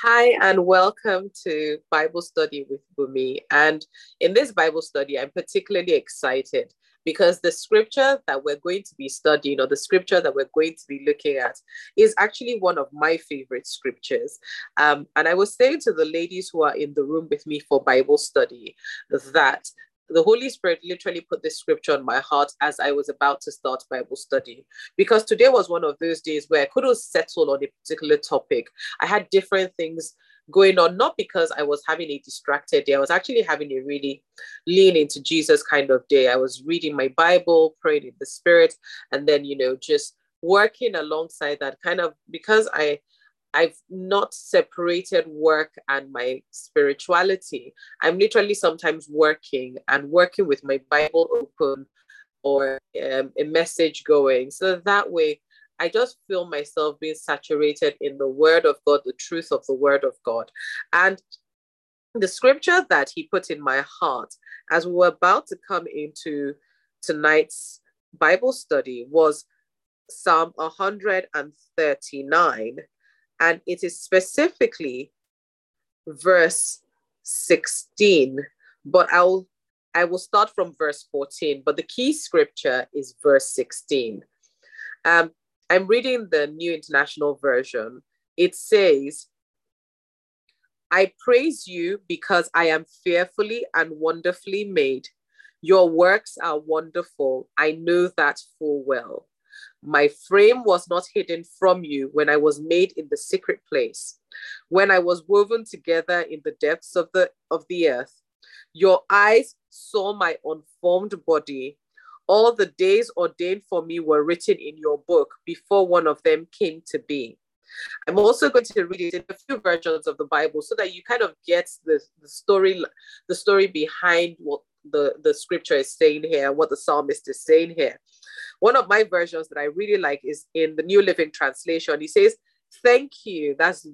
Hi, and welcome to Bible Study with Bumi. And in this Bible study, I'm particularly excited because the scripture that we're going to be studying, or the scripture that we're going to be looking at, is actually one of my favorite scriptures. Um, and I was saying to the ladies who are in the room with me for Bible study that the Holy Spirit literally put this scripture on my heart as I was about to start Bible study. Because today was one of those days where I couldn't settle on a particular topic. I had different things going on, not because I was having a distracted day. I was actually having a really lean into Jesus kind of day. I was reading my Bible, praying in the Spirit, and then, you know, just working alongside that kind of because I I've not separated work and my spirituality. I'm literally sometimes working and working with my Bible open or um, a message going. So that way, I just feel myself being saturated in the Word of God, the truth of the Word of God. And the scripture that He put in my heart as we were about to come into tonight's Bible study was Psalm 139 and it is specifically verse 16 but i'll i will start from verse 14 but the key scripture is verse 16 um, i'm reading the new international version. It says i praise you because i am fearfully and wonderfully made. Your works are wonderful. I know that full well my frame was not hidden from you when I was made in the secret place, when I was woven together in the depths of the of the earth. Your eyes saw my unformed body. All the days ordained for me were written in your book before one of them came to be. I'm also going to read it in a few versions of the Bible so that you kind of get the, the story the story behind what the, the scripture is saying here, what the psalmist is saying here. One of my versions that I really like is in the New Living Translation. He says, Thank you. That's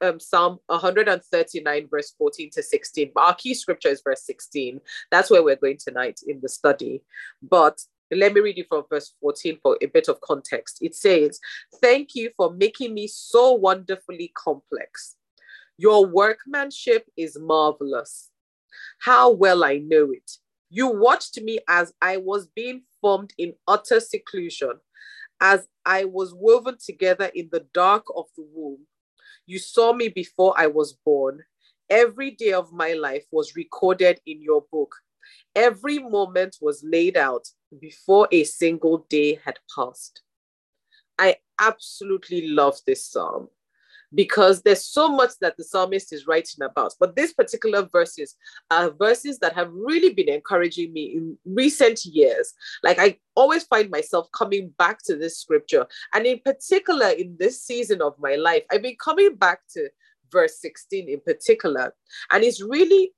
um, Psalm 139, verse 14 to 16. But our key scripture is verse 16. That's where we're going tonight in the study. But let me read you from verse 14 for a bit of context. It says, Thank you for making me so wonderfully complex. Your workmanship is marvelous. How well I know it. You watched me as I was being formed in utter seclusion, as I was woven together in the dark of the womb. You saw me before I was born. Every day of my life was recorded in your book. Every moment was laid out before a single day had passed. I absolutely love this psalm because there's so much that the psalmist is writing about. But these particular verses are verses that have really been encouraging me in recent years. Like I always find myself coming back to this scripture. And in particular, in this season of my life, I've been coming back to verse 16 in particular. And it's really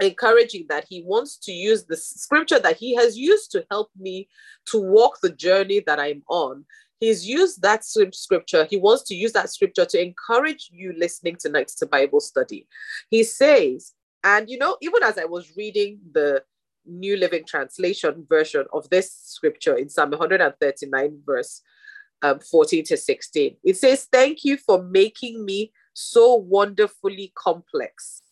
encouraging that he wants to use the scripture that he has used to help me to walk the journey that I'm on he's used that scripture. He wants to use that scripture to encourage you listening tonight to Bible study. He says, and you know, even as I was reading the New Living Translation version of this scripture in Psalm 139, verse um, 14 to 16, it says, Thank you for making me so wonderfully complex.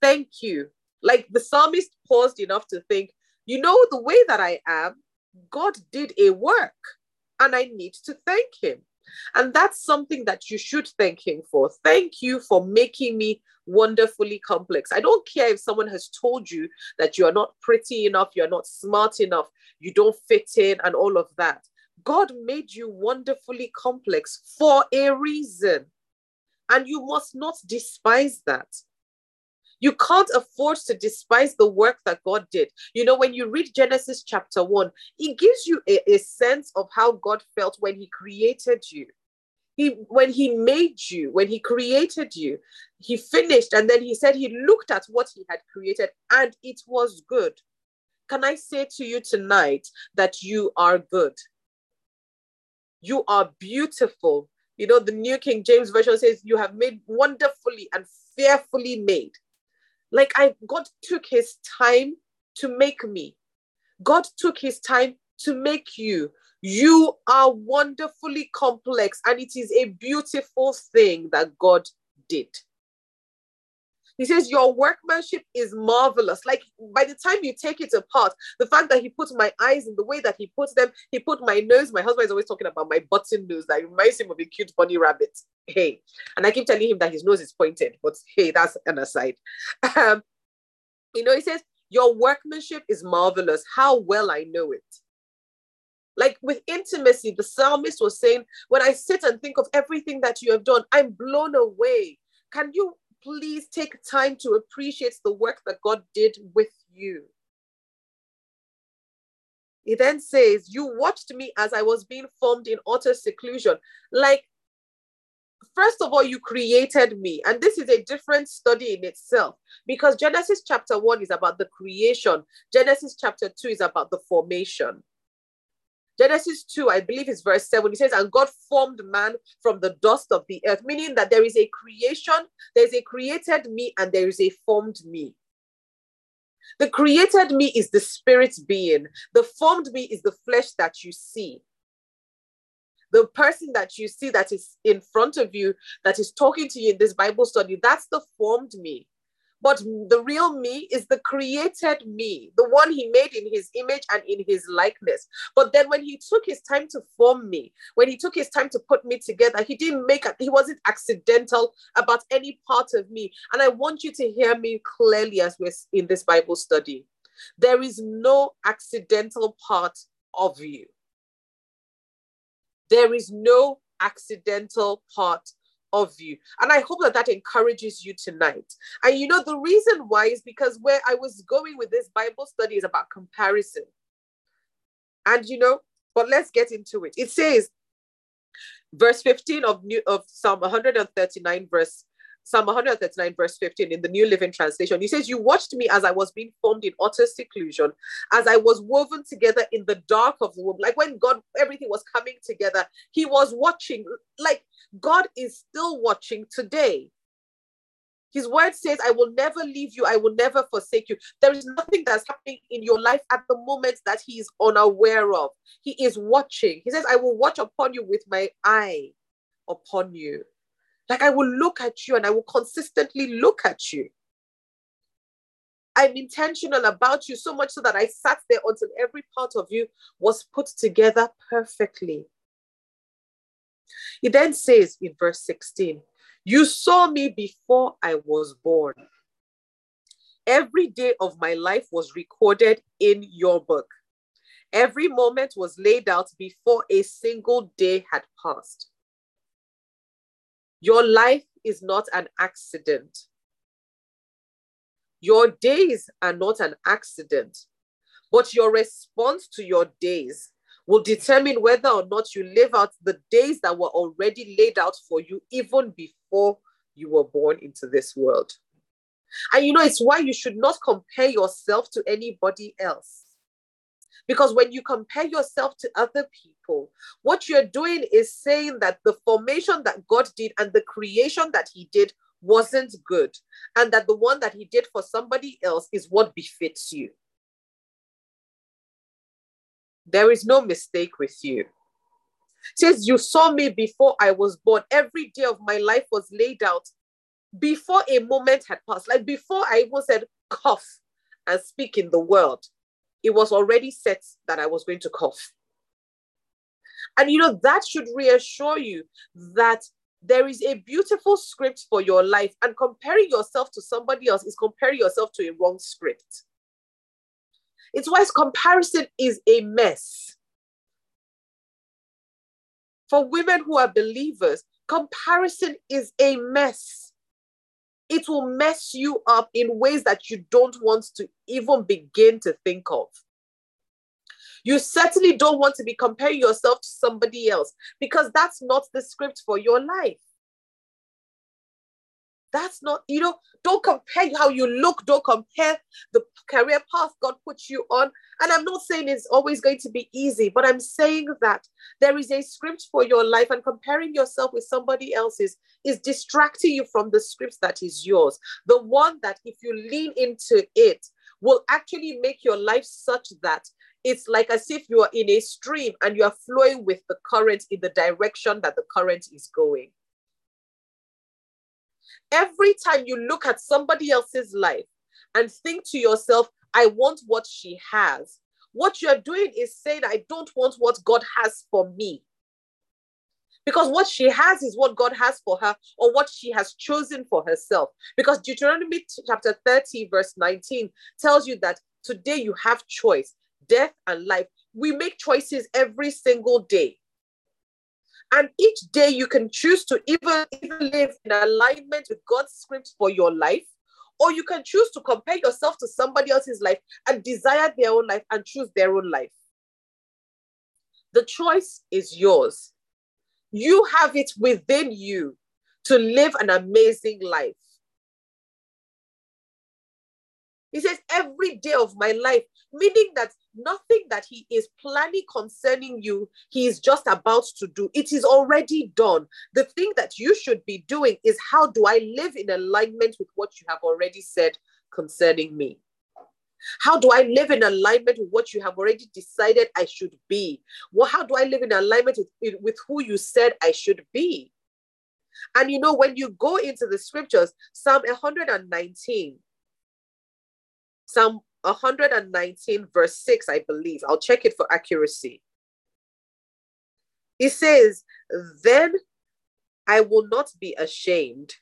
Thank you. Like the psalmist paused enough to think, you know, the way that I am, God did a work and I need to thank him. And that's something that you should thank him for. Thank you for making me wonderfully complex. I don't care if someone has told you that you are not pretty enough, you're not smart enough, you don't fit in, and all of that. God made you wonderfully complex for a reason. And you must not despise that. You can't afford to despise the work that God did. You know, when you read Genesis chapter 1, it gives you a, a sense of how God felt when He created you. He, when he made you, when he created you, he finished and then he said he looked at what he had created and it was good. Can I say to you tonight that you are good? You are beautiful. You know, the New King James Version says, You have made wonderfully and fearfully made. Like I God took his time to make me. God took his time to make you. You are wonderfully complex, and it is a beautiful thing that God did. He says, Your workmanship is marvelous. Like by the time you take it apart, the fact that he put my eyes in the way that he puts them, he put my nose. My husband is always talking about my button nose that reminds him of a cute bunny rabbit. Hey, and I keep telling him that his nose is pointed, but hey, that's an aside. Um, you know, he says, Your workmanship is marvelous. How well I know it. Like with intimacy, the psalmist was saying, When I sit and think of everything that you have done, I'm blown away. Can you please take time to appreciate the work that God did with you. He then says, You watched me as I was being formed in utter seclusion. Like, first of all, you created me. And this is a different study in itself because Genesis chapter 1 is about the creation, Genesis chapter 2 is about the formation. Genesis 2, I believe is verse 7. It says, And God formed man from the dust of the earth, meaning that there is a creation, there's a created me, and there is a formed me. The created me is the spirit being, the formed me is the flesh that you see. The person that you see that is in front of you, that is talking to you in this Bible study, that's the formed me. But the real me is the created me, the one he made in his image and in his likeness. But then when he took his time to form me, when he took his time to put me together, he didn't make it, he wasn't accidental about any part of me. And I want you to hear me clearly as we're in this Bible study. There is no accidental part of you. There is no accidental part of you. And I hope that that encourages you tonight. And you know, the reason why is because where I was going with this Bible study is about comparison. And you know, but let's get into it. It says, verse 15 of new of Psalm 139, verse Psalm 139, verse 15 in the New Living Translation. He says, You watched me as I was being formed in utter seclusion, as I was woven together in the dark of the womb. Like when God, everything was coming together, He was watching. Like God is still watching today. His word says, I will never leave you, I will never forsake you. There is nothing that's happening in your life at the moment that He is unaware of. He is watching. He says, I will watch upon you with my eye upon you. Like I will look at you and I will consistently look at you. I'm intentional about you so much so that I sat there until every part of you was put together perfectly. He then says in verse 16, You saw me before I was born. Every day of my life was recorded in your book. Every moment was laid out before a single day had passed. Your life is not an accident. Your days are not an accident, but your response to your days will determine whether or not you live out the days that were already laid out for you even before you were born into this world. And you know, it's why you should not compare yourself to anybody else. Because when you compare yourself to other people, what you're doing is saying that the formation that God did and the creation that He did wasn't good, and that the one that He did for somebody else is what befits you. There is no mistake with you. Since You saw me before I was born. Every day of my life was laid out before a moment had passed. Like before I even said cough and speak in the world, it was already set that I was going to cough. And you know, that should reassure you that there is a beautiful script for your life, and comparing yourself to somebody else is comparing yourself to a wrong script. It's why comparison is a mess. For women who are believers, comparison is a mess it will mess you up in ways that you don't want to even begin to think of. You certainly don't want to be comparing yourself to somebody else because that's not the script for your life. That's not, you know, don't compare how you look, don't compare the career path God puts you on. And I'm not saying it's always going to be easy, but I'm saying that there is a script for your life, and comparing yourself with somebody else's is distracting you from the script that is yours. The one that, if you lean into it, will actually make your life such that it's like as if you are in a stream and you are flowing with the current in the direction that the current is going. Every time you look at somebody else's life and think to yourself, I want what she has, what you're doing is saying, I don't want what God has for me. Because what she has is what God has for her, or what she has chosen for herself. Because Deuteronomy chapter 30, verse 19 tells you that today you have choice, death and life. We make choices every single day. And each day you can choose to even, even live in alignment with God's script for your life, or you can choose to compare yourself to somebody else's life and desire their own life and choose their own life. The choice is yours. You have it within you to live an amazing life. He says, every day of my life, meaning that nothing that he is planning concerning you, he is just about to do. It is already done. The thing that you should be doing is how do I live in alignment with what you have already said concerning me? How do I live in alignment with what you have already decided I should be? Well, how do I live in alignment with, with who you said I should be? And you know, when you go into the scriptures, Psalm 119, Psalm 119, verse 6, I believe. I'll check it for accuracy. It says, Then I will not be ashamed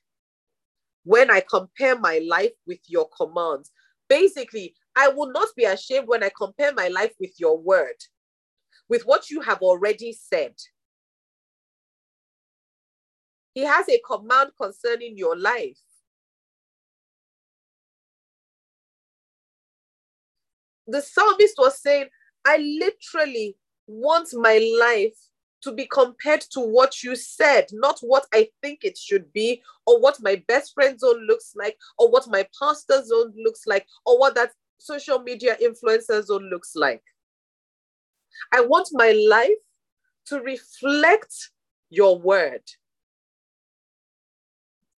when I compare my life with your commands. Basically, I will not be ashamed when I compare my life with your word, with what you have already said. He has a command concerning your life. The psalmist was saying, I literally want my life to be compared to what you said, not what I think it should be, or what my best friend zone looks like, or what my pastor zone looks like, or what that social media influencer zone looks like. I want my life to reflect your word.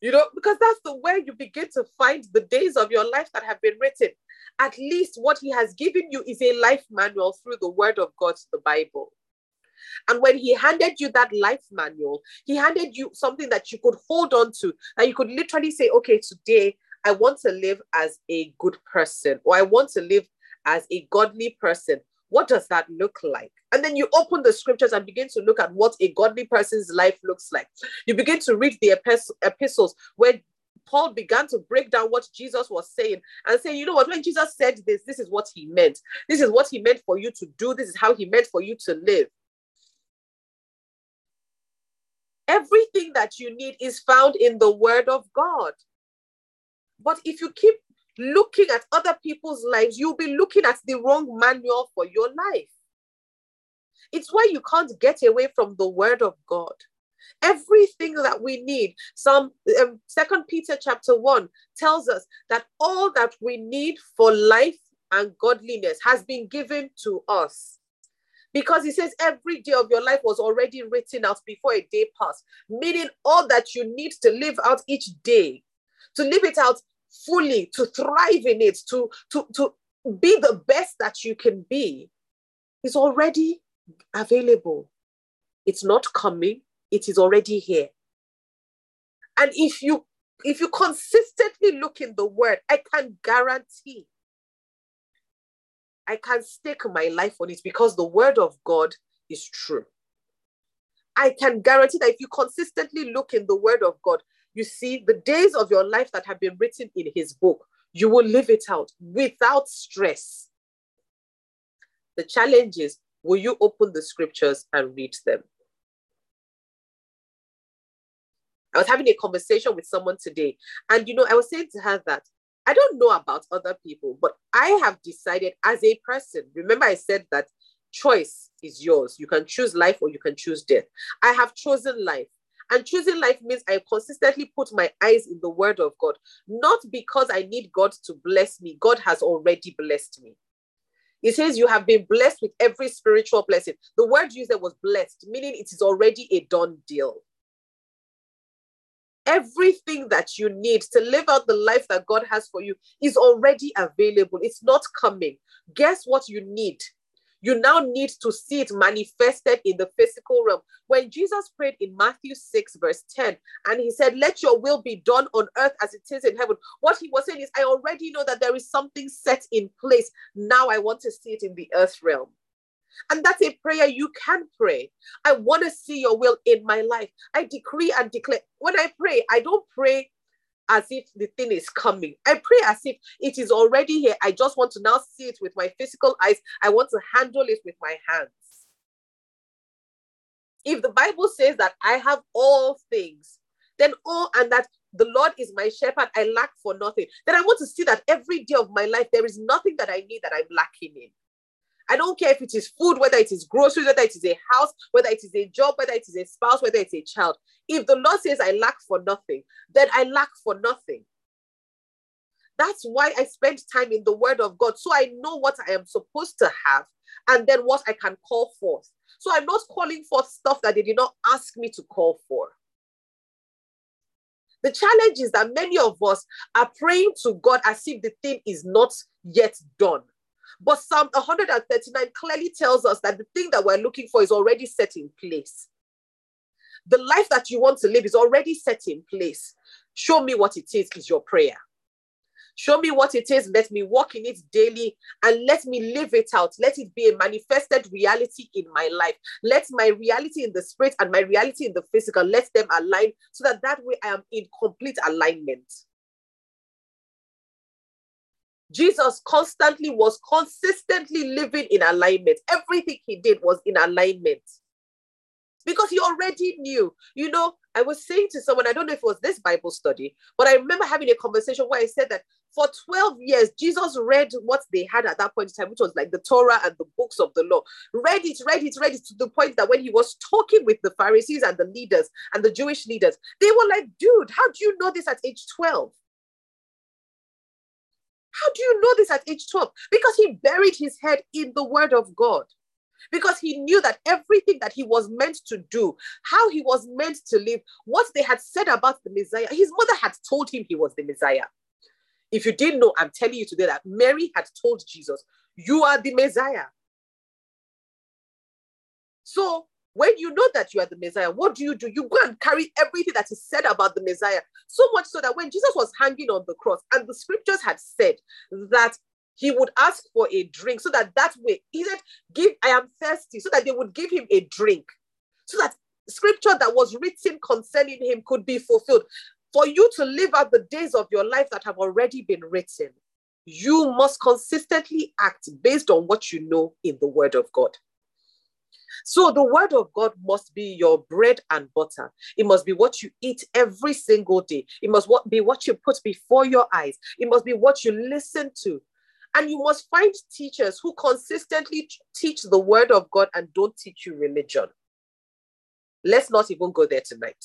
You know, because that's the way you begin to find the days of your life that have been written at least what he has given you is a life manual through the word of God, the Bible. And when he handed you that life manual, he handed you something that you could hold on to, that you could literally say, okay, today I want to live as a good person, or I want to live as a godly person. What does that look like? And then you open the scriptures and begin to look at what a godly person's life looks like. You begin to read the epistles where Paul began to break down what Jesus was saying and say, you know what, when Jesus said this, this is what he meant. This is what he meant for you to do. This is how he meant for you to live. Everything that you need is found in the word of God. But if you keep looking at other people's lives, you'll be looking at the wrong manual for your life. It's why you can't get away from the word of God everything that we need. Some um, second peter chapter 1 tells us that all that we need for life and godliness has been given to us. Because he says every day of your life was already written out before a day passed meaning all that you need to live out each day to live it out fully to thrive in it to to to be the best that you can be is already available. It's not coming it is already here. And if you if you consistently look in the word, I can guarantee I can stake my life on it because the word of God is true. I can guarantee that if you consistently look in the word of God, you see the days of your life that have been written in his book, you will live it out without stress. The challenge is will you open the scriptures and read them? I was having a conversation with someone today, and you know, I was saying to her that I don't know about other people, but I have decided as a person. Remember, I said that choice is yours. You can choose life or you can choose death. I have chosen life. And choosing life means I consistently put my eyes in the word of God, not because I need God to bless me. God has already blessed me. He says, You have been blessed with every spiritual blessing. The word used there was blessed, meaning it is already a done deal everything that you need to live out the life that God has for you is already available. It's not coming. Guess what you need? You now need to see it manifested in the physical realm. When Jesus prayed in Matthew 6, verse 10, and he said, Let your will be done on earth as it is in heaven, what he was saying is, I already know that there is something set in place. Now I want to see it in the earth realm. And that's a prayer you can pray. I want to see your will in my life. I decree and declare. When I pray, I don't pray as if the thing is coming. I pray as if it is already here. I just want to now see it with my physical eyes. I want to handle it with my hands. If the Bible says that I have all things, then all and that the Lord is my shepherd, I lack for nothing. Then I want to see that every day of my life, there is nothing that I need that I'm lacking in. I don't care if it is food, whether it is groceries, whether it is a house, whether it is a job, whether it is a spouse, whether it's a child. If the Lord says I lack for nothing, then I lack for nothing. That's why I spend time in the Word of God. So I know what I am supposed to have and then what I can call forth. So I'm not calling for stuff that they did not ask me to call for. The challenge is that many of us are praying to God as if the thing is not yet done. But Psalm 139 clearly tells us that the thing that we're looking for is already set in place. The life that you want to live is already set in place. Show me what it is, is your prayer. Show me what it is. Let me walk in it daily and let me live it out. Let it be a manifested reality in my life. Let my reality in the spirit and my reality in the physical, let them align so that that way I am in complete alignment. Jesus constantly was consistently living in alignment. Everything he did was in alignment because he already knew. You know, I was saying to someone, I don't know if it was this Bible study, but I remember having a conversation where I said that for 12 years, Jesus read what they had at that point in time, which was like the Torah and the books of the law. Read it, read it, read it to the point that when he was talking with the Pharisees and the leaders and the Jewish leaders, they were like, dude, how do you know this at age 12? How do you know this at age 12? Because he buried his head in the word of God. Because he knew that everything that he was meant to do, how he was meant to live, what they had said about the Messiah, his mother had told him he was the Messiah. If you didn't know, I'm telling you today that Mary had told Jesus, You are the Messiah. So when you know that you are the Messiah, what do you do? You go and carry everything that is said about the Messiah. So much so that when Jesus was hanging on the cross, and the scriptures had said that he would ask for a drink, so that that way he said, "Give, I am thirsty," so that they would give him a drink, so that scripture that was written concerning him could be fulfilled. For you to live out the days of your life that have already been written, you must consistently act based on what you know in the Word of God. So the word of God must be your bread and butter. It must be what you eat every single day. It must be what you put before your eyes. It must be what you listen to. And you must find teachers who consistently teach the word of God and don't teach you religion. Let's not even go there tonight.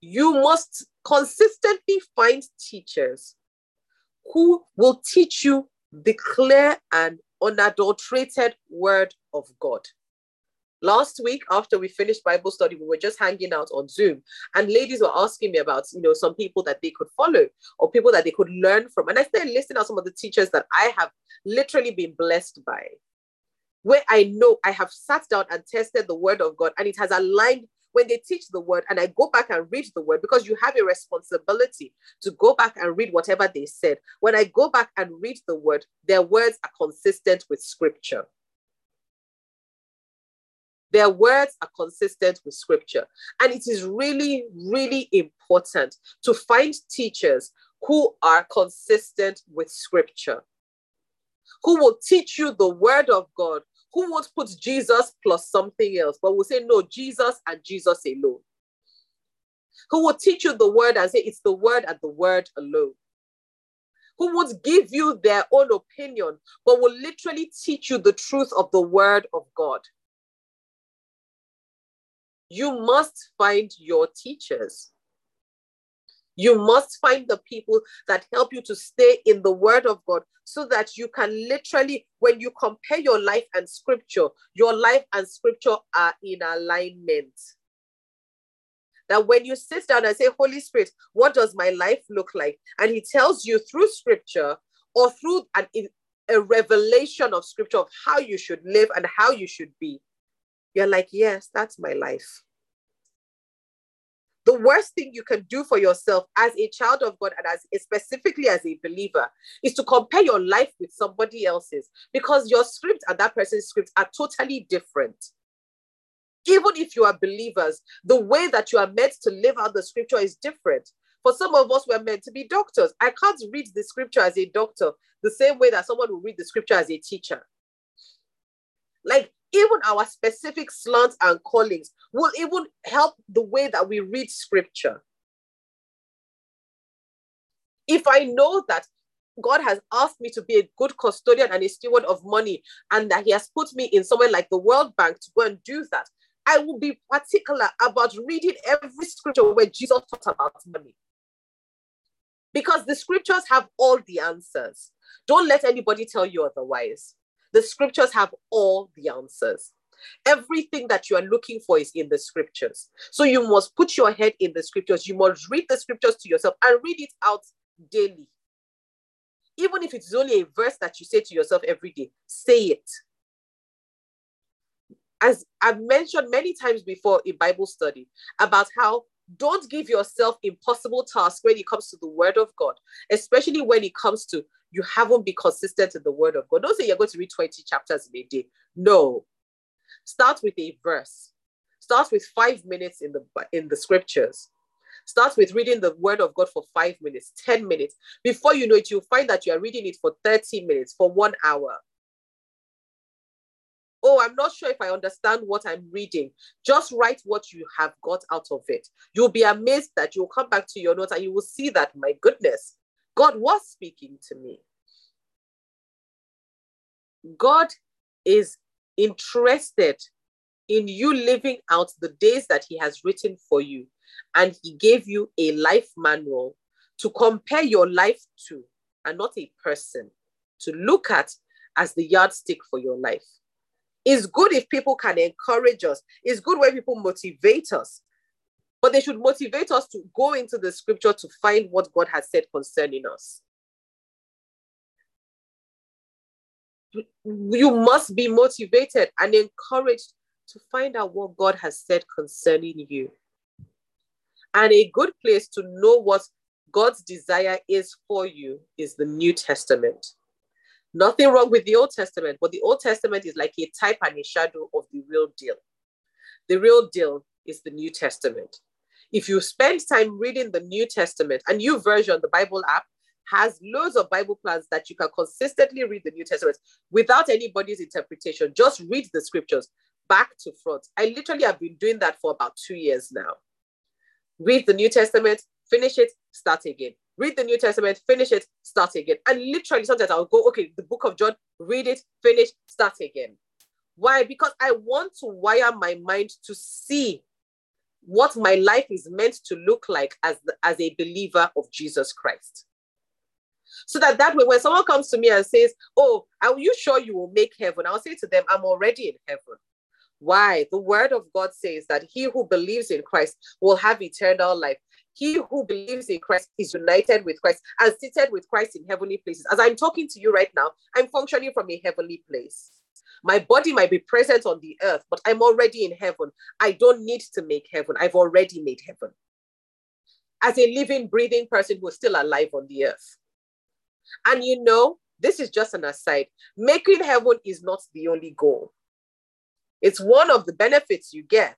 You must consistently find teachers who will teach you the clear and unadulterated word of God. Last week, after we finished Bible study, we were just hanging out on Zoom, and ladies were asking me about, you know, some people that they could follow or people that they could learn from. And I started listing out some of the teachers that I have literally been blessed by, where I know I have sat down and tested the word of God, and it has aligned when they teach the word and I go back and read the word because you have a responsibility to go back and read whatever they said. When I go back and read the word, their words are consistent with scripture. Their words are consistent with scripture. And it is really, really important to find teachers who are consistent with scripture, who will teach you the word of God who won't put Jesus plus something else, but will say, no, Jesus and Jesus alone. Who will teach you the word and say, it's the word and the word alone. Who would give you their own opinion, but will literally teach you the truth of the word of God. You must find your teachers. You must find the people that help you to stay in the word of God so that you can literally, when you compare your life and scripture, your life and scripture are in alignment. That when you sit down and say, Holy Spirit, what does my life look like? And He tells you through scripture or through an, a revelation of scripture of how you should live and how you should be, you're like, yes, that's my life. The worst thing you can do for yourself as a child of God and as specifically as a believer is to compare your life with somebody else's because your script and that person's script are totally different. Even if you are believers, the way that you are meant to live out the scripture is different. For some of us, we're meant to be doctors. I can't read the scripture as a doctor the same way that someone will read the scripture as a teacher. Like even our specific slants and callings will even help the way that we read scripture. If I know that God has asked me to be a good custodian and a steward of money, and that He has put me in somewhere like the World Bank to go and do that, I will be particular about reading every scripture where Jesus talks about money. Because the scriptures have all the answers. Don't let anybody tell you otherwise. The scriptures have all the answers. Everything that you are looking for is in the scriptures. So you must put your head in the scriptures. You must read the scriptures to yourself and read it out daily. Even if it's only a verse that you say to yourself every day, say it. As I've mentioned many times before in Bible study about how don't give yourself impossible tasks when it comes to the word of God, especially when it comes to you haven't been consistent in the word of God. Don't say you're going to read 20 chapters in a day. No. Start with a verse. Start with five minutes in the in the scriptures. Start with reading the word of God for five minutes, 10 minutes. Before you know it, you'll find that you are reading it for 30 minutes, for one hour. Oh, I'm not sure if I understand what I'm reading. Just write what you have got out of it. You'll be amazed that you'll come back to your notes and you will see that, my goodness, God was speaking to me. God is interested in you living out the days that He has written for you. And He gave you a life manual to compare your life to, and not a person, to look at as the yardstick for your life. It's good if people can encourage us, it's good when people motivate us. But they should motivate us to go into the scripture to find what God has said concerning us. You must be motivated and encouraged to find out what God has said concerning you. And a good place to know what God's desire is for you is the New Testament. Nothing wrong with the Old Testament, but the Old Testament is like a type and a shadow of the real deal. The real deal is the New Testament. If you spend time reading the New Testament, and YouVersion, the Bible app, has loads of Bible plans that you can consistently read the New Testament without anybody's interpretation. Just read the scriptures back to front. I literally have been doing that for about two years now. Read the New Testament, finish it, start again. Read the New Testament, finish it, start again. And literally, sometimes I'll go, okay, the book of John, read it, finish, start again. Why? Because I want to wire my mind to see what my life is meant to look like as, as a believer of Jesus Christ. So that that way, when someone comes to me and says, Oh, are you sure you will make heaven? I'll say to them, I'm already in heaven. Why? The word of God says that he who believes in Christ will have eternal life. He who believes in Christ is united with Christ and seated with Christ in heavenly places. As I'm talking to you right now, I'm functioning from a heavenly place. My body might be present on the earth, but I'm already in heaven. I don't need to make heaven. I've already made heaven. As a living, breathing person who's still alive on the earth. And you know, this is just an aside. Making heaven is not the only goal. It's one of the benefits you get,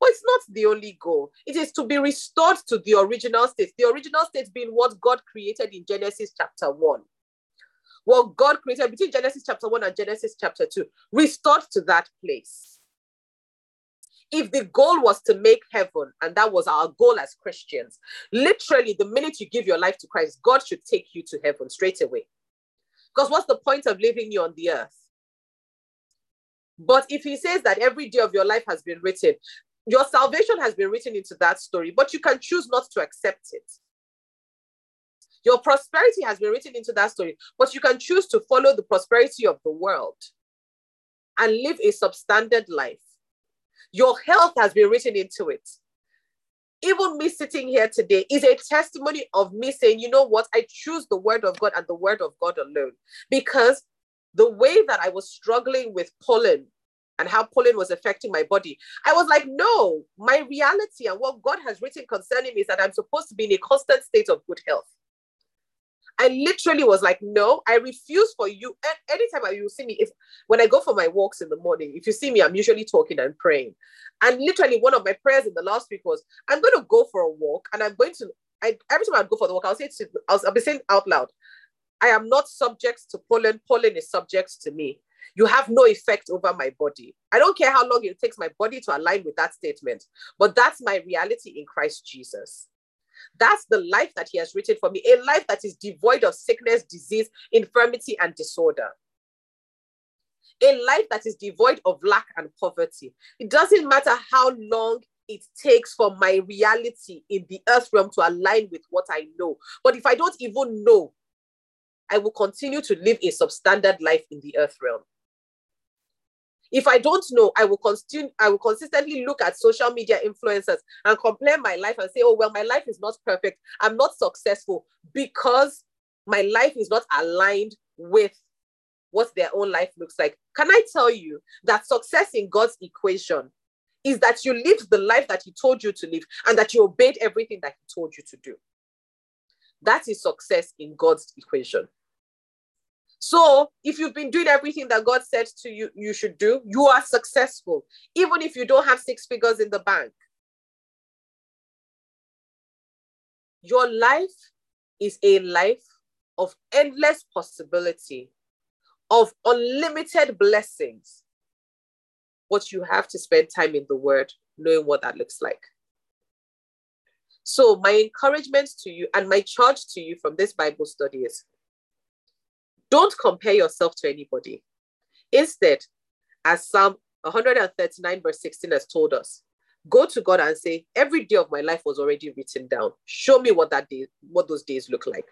but it's not the only goal. It is to be restored to the original state. The original state being what God created in Genesis chapter 1 what God created between Genesis chapter 1 and Genesis chapter 2, restored to that place. If the goal was to make heaven, and that was our goal as Christians, literally, the minute you give your life to Christ, God should take you to heaven straight away. Because what's the point of living you on the earth? But if he says that every day of your life has been written, your salvation has been written into that story, but you can choose not to accept it. Your prosperity has been written into that story, but you can choose to follow the prosperity of the world and live a substandard life. Your health has been written into it. Even me sitting here today is a testimony of me saying, you know what? I choose the word of God and the word of God alone because the way that I was struggling with pollen and how pollen was affecting my body, I was like, no, my reality and what God has written concerning me is that I'm supposed to be in a constant state of good health. I literally was like, no, I refuse for you. Anytime you see me, if when I go for my walks in the morning, if you see me, I'm usually talking and praying. And literally, one of my prayers in the last week was, I'm going to go for a walk, and I'm going to. I, every time I go for the walk, I'll say to, I'll, I'll be saying out loud, I am not subject to pollen. Pollen is subject to me. You have no effect over my body. I don't care how long it takes my body to align with that statement, but that's my reality in Christ Jesus. That's the life that He has written for me, a life that is devoid of sickness, disease, infirmity, and disorder. A life that is devoid of lack and poverty. It doesn't matter how long it takes for my reality in the earth realm to align with what I know. But if I don't even know, I will continue to live a substandard life in the earth realm. If I don't know, I will continue, I will consistently look at social media influencers and compare my life and say, oh, well, my life is not perfect. I'm not successful because my life is not aligned with what their own life looks like. Can I tell you that success in God's equation is that you lived the life that He told you to live and that you obeyed everything that He told you to do? That is success in God's equation. So if you've been doing everything that God said to you, you should do, you are successful, even if you don't have six figures in the bank. Your life is a life of endless possibility, of unlimited blessings. But you have to spend time in the word, knowing what that looks like. So, my encouragement to you and my charge to you from this Bible study is don't compare yourself to anybody. Instead, as Psalm 139, verse 16 has told us, go to God and say, Every day of my life was already written down. Show me what that day, what those days look like.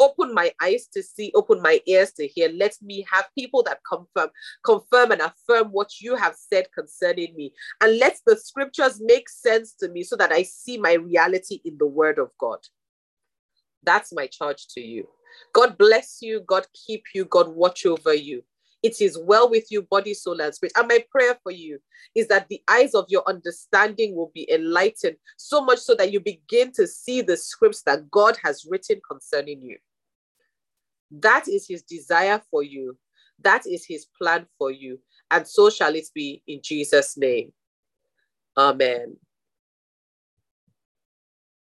Open my eyes to see, open my ears to hear. Let me have people that confirm, confirm and affirm what you have said concerning me. And let the scriptures make sense to me so that I see my reality in the word of God. That's my charge to you. God bless you. God keep you. God watch over you. It is well with you, body, soul, and spirit. And my prayer for you is that the eyes of your understanding will be enlightened so much so that you begin to see the scripts that God has written concerning you. That is his desire for you. That is his plan for you. And so shall it be in Jesus' name. Amen.